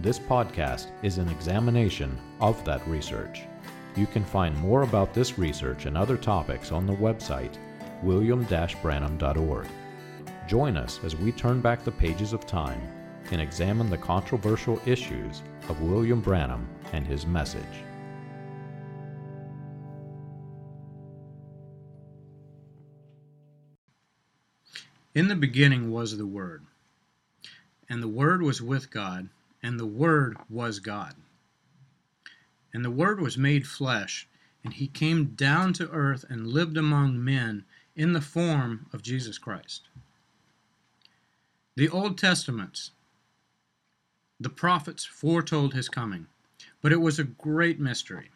This podcast is an examination of that research. You can find more about this research and other topics on the website william-branham.org. Join us as we turn back the pages of time and examine the controversial issues of William Branham and his message. In the beginning was the Word, and the Word was with God, and the Word was God. And the Word was made flesh, and he came down to earth and lived among men in the form of Jesus Christ. The Old Testaments, the prophets foretold his coming, but it was a great mystery.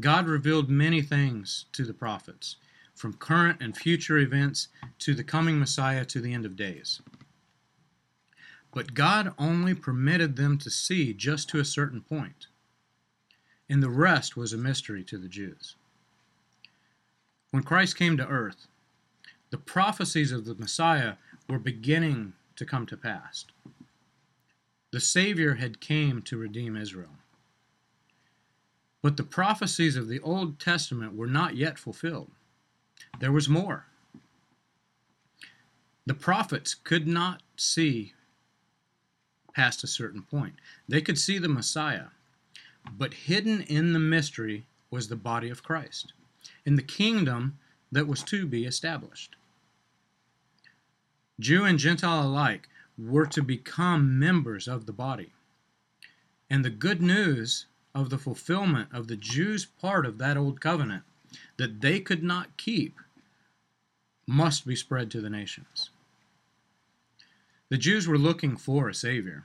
God revealed many things to the prophets, from current and future events to the coming Messiah to the end of days. But God only permitted them to see just to a certain point, and the rest was a mystery to the Jews. When Christ came to earth, the prophecies of the Messiah were beginning to come to pass. The Savior had came to redeem Israel. But the prophecies of the Old Testament were not yet fulfilled. There was more. The prophets could not see past a certain point. They could see the Messiah, but hidden in the mystery was the body of Christ in the kingdom that was to be established. Jew and Gentile alike were to become members of the body. And the good news of the fulfillment of the Jews' part of that old covenant that they could not keep must be spread to the nations. The Jews were looking for a Savior,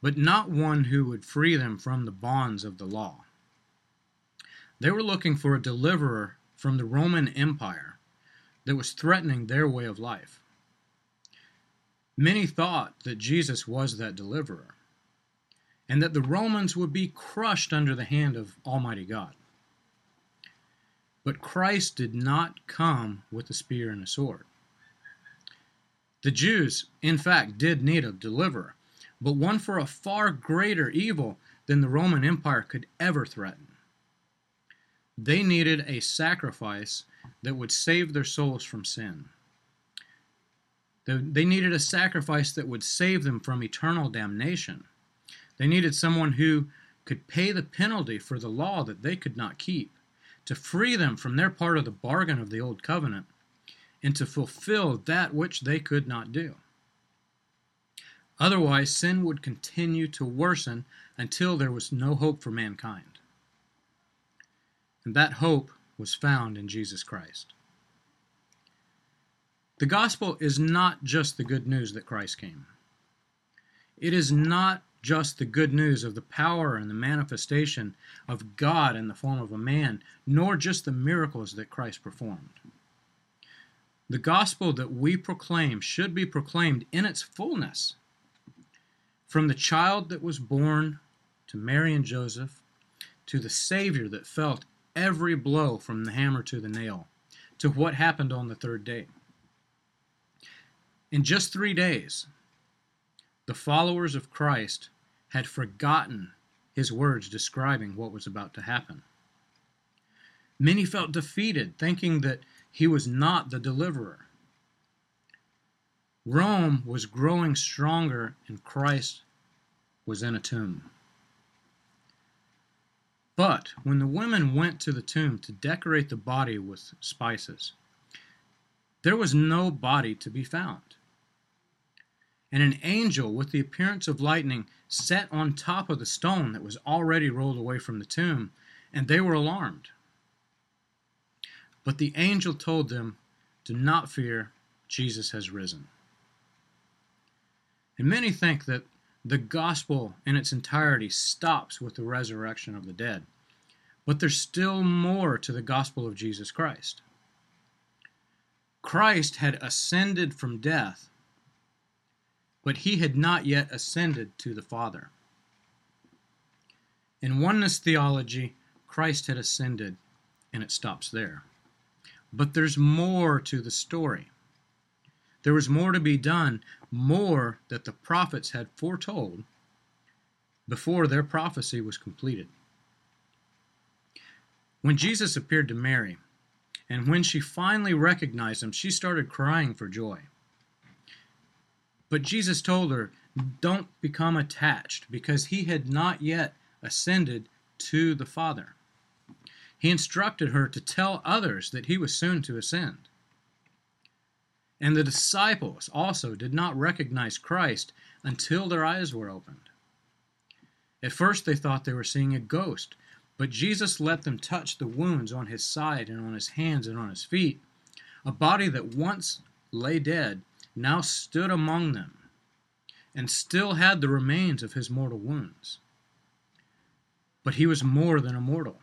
but not one who would free them from the bonds of the law. They were looking for a deliverer from the Roman Empire that was threatening their way of life. Many thought that Jesus was that deliverer, and that the Romans would be crushed under the hand of Almighty God. But Christ did not come with a spear and a sword. The Jews, in fact, did need a deliverer, but one for a far greater evil than the Roman Empire could ever threaten. They needed a sacrifice that would save their souls from sin. They needed a sacrifice that would save them from eternal damnation. They needed someone who could pay the penalty for the law that they could not keep, to free them from their part of the bargain of the old covenant, and to fulfill that which they could not do. Otherwise, sin would continue to worsen until there was no hope for mankind. And that hope was found in Jesus Christ. The gospel is not just the good news that Christ came. It is not just the good news of the power and the manifestation of God in the form of a man, nor just the miracles that Christ performed. The gospel that we proclaim should be proclaimed in its fullness. From the child that was born to Mary and Joseph, to the Savior that felt every blow from the hammer to the nail, to what happened on the third day. In just three days, the followers of Christ had forgotten his words describing what was about to happen. Many felt defeated, thinking that he was not the deliverer. Rome was growing stronger and Christ was in a tomb. But when the women went to the tomb to decorate the body with spices, there was no body to be found. And an angel with the appearance of lightning sat on top of the stone that was already rolled away from the tomb, and they were alarmed. But the angel told them, Do not fear, Jesus has risen. And many think that the gospel in its entirety stops with the resurrection of the dead. But there's still more to the gospel of Jesus Christ. Christ had ascended from death, but he had not yet ascended to the Father. In oneness theology, Christ had ascended, and it stops there. But there's more to the story. There was more to be done, more that the prophets had foretold before their prophecy was completed. When Jesus appeared to Mary, and when she finally recognized him, she started crying for joy. But Jesus told her, Don't become attached, because he had not yet ascended to the Father. He instructed her to tell others that he was soon to ascend. And the disciples also did not recognize Christ until their eyes were opened. At first, they thought they were seeing a ghost, but Jesus let them touch the wounds on his side and on his hands and on his feet. A body that once lay dead now stood among them and still had the remains of his mortal wounds. But he was more than a mortal.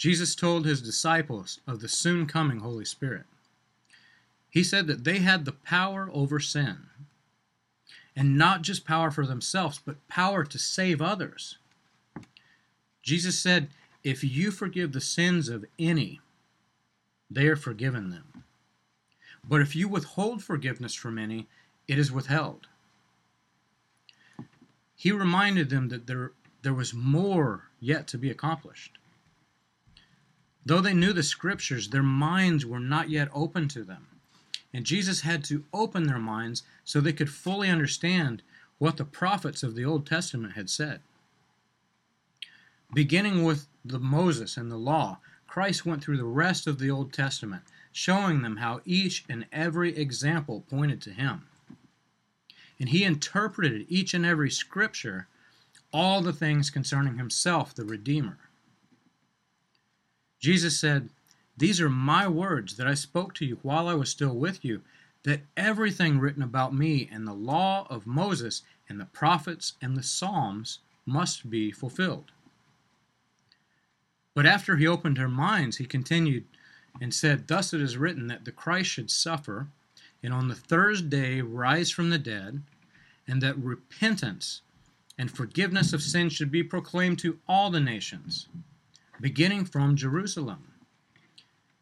Jesus told his disciples of the soon coming Holy Spirit. He said that they had the power over sin. And not just power for themselves, but power to save others. Jesus said, If you forgive the sins of any, they are forgiven them. But if you withhold forgiveness from any, it is withheld. He reminded them that there, there was more yet to be accomplished. Though they knew the scriptures, their minds were not yet open to them. And Jesus had to open their minds so they could fully understand what the prophets of the Old Testament had said. Beginning with the Moses and the law, Christ went through the rest of the Old Testament, showing them how each and every example pointed to him. And he interpreted each and every scripture, all the things concerning himself, the Redeemer. Jesus said, these are my words that I spoke to you while I was still with you, that everything written about me in the law of Moses and the prophets and the Psalms must be fulfilled. But after he opened their minds, he continued and said, Thus it is written that the Christ should suffer, and on the third day rise from the dead, and that repentance and forgiveness of sins should be proclaimed to all the nations, beginning from Jerusalem.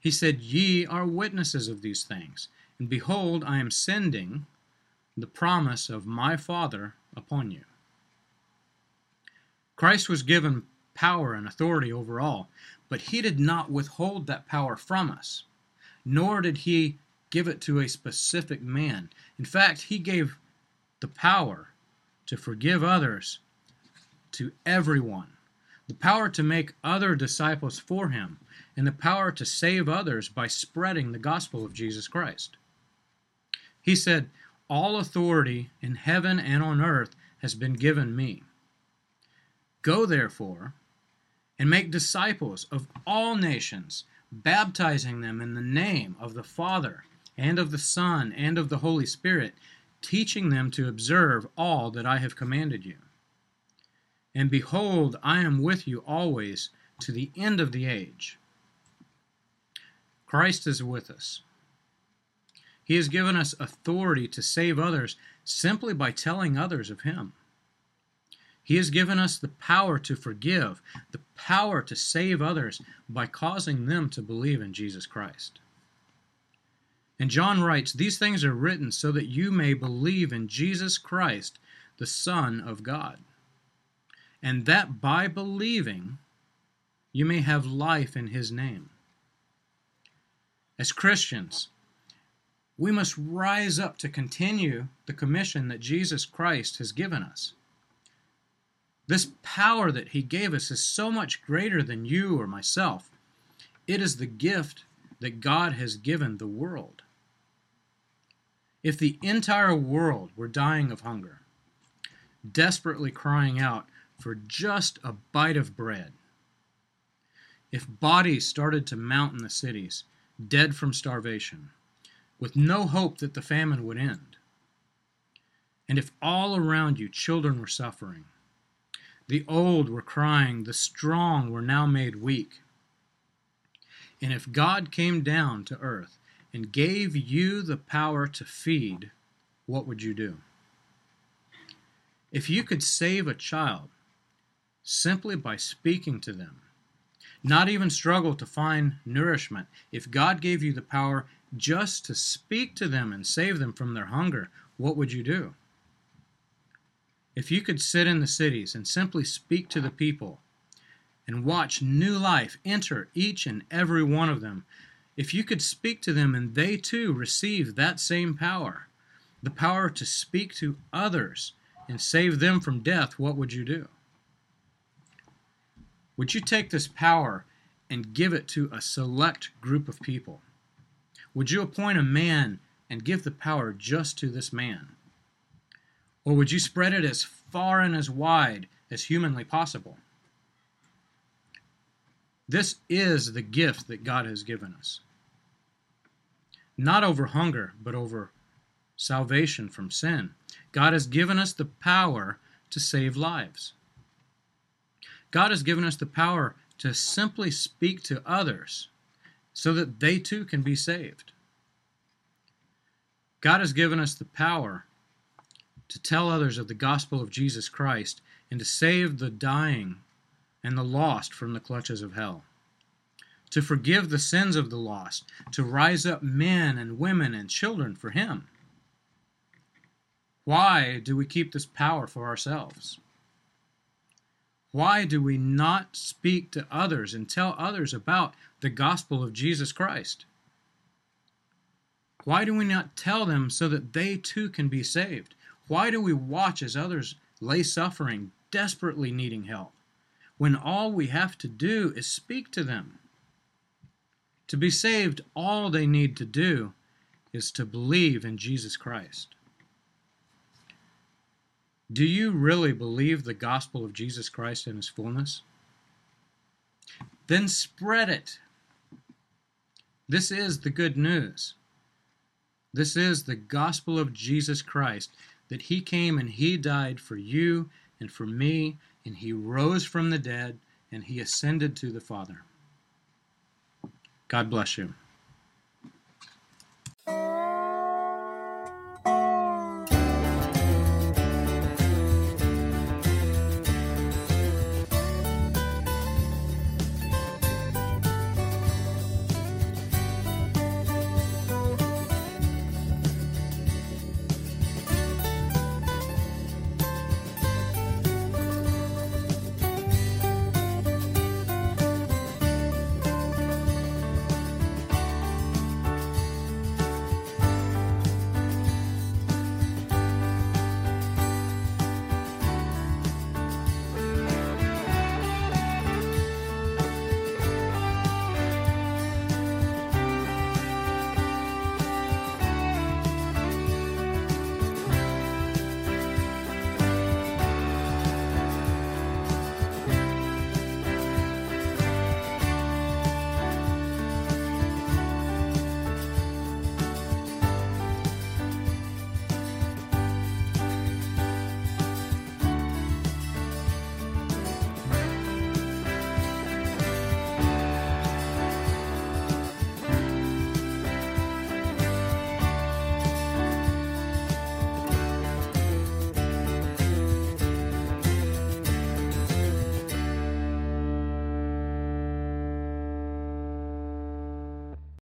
He said, Ye are witnesses of these things, and behold, I am sending the promise of my Father upon you. Christ was given power and authority over all, but he did not withhold that power from us, nor did he give it to a specific man. In fact, he gave the power to forgive others to everyone, the power to make other disciples for him, and the power to save others by spreading the gospel of Jesus Christ. He said, All authority in heaven and on earth has been given me. Go therefore and make disciples of all nations, baptizing them in the name of the Father and of the Son and of the Holy Spirit, teaching them to observe all that I have commanded you. And behold, I am with you always to the end of the age. Christ is with us. He has given us authority to save others simply by telling others of Him. He has given us the power to forgive, the power to save others by causing them to believe in Jesus Christ. And John writes, These things are written so that you may believe in Jesus Christ, the Son of God, and that by believing you may have life in His name. As Christians, we must rise up to continue the commission that Jesus Christ has given us. This power that He gave us is so much greater than you or myself. It is the gift that God has given the world. If the entire world were dying of hunger, desperately crying out for just a bite of bread, if bodies started to mount in the cities, dead from starvation, with no hope that the famine would end, and if all around you children were suffering, the old were crying, the strong were now made weak, and if God came down to earth and gave you the power to feed, what would you do? If you could save a child simply by speaking to them, not even struggle to find nourishment, if God gave you the power just to speak to them and save them from their hunger, what would you do? If you could sit in the cities and simply speak to the people and watch new life enter each and every one of them, if you could speak to them and they too receive that same power, the power to speak to others and save them from death, what would you do? Would you take this power and give it to a select group of people? Would you appoint a man and give the power just to this man? Or would you spread it as far and as wide as humanly possible? This is the gift that God has given us. Not over hunger, but over salvation from sin. God has given us the power to save lives. God has given us the power to simply speak to others so that they too can be saved. God has given us the power to tell others of the gospel of Jesus Christ and to save the dying and the lost from the clutches of hell, to forgive the sins of the lost, to rise up men and women and children for Him. Why do we keep this power for ourselves? Why do we not speak to others and tell others about the gospel of Jesus Christ? Why do we not tell them so that they too can be saved? Why do we watch as others lay suffering, desperately needing help, when all we have to do is speak to them? To be saved, all they need to do is to believe in Jesus Christ. Do you really believe the gospel of Jesus Christ in his fullness? Then spread it. This is the good news. This is the gospel of Jesus Christ that he came and he died for you and for me, and he rose from the dead and he ascended to the Father. God bless you.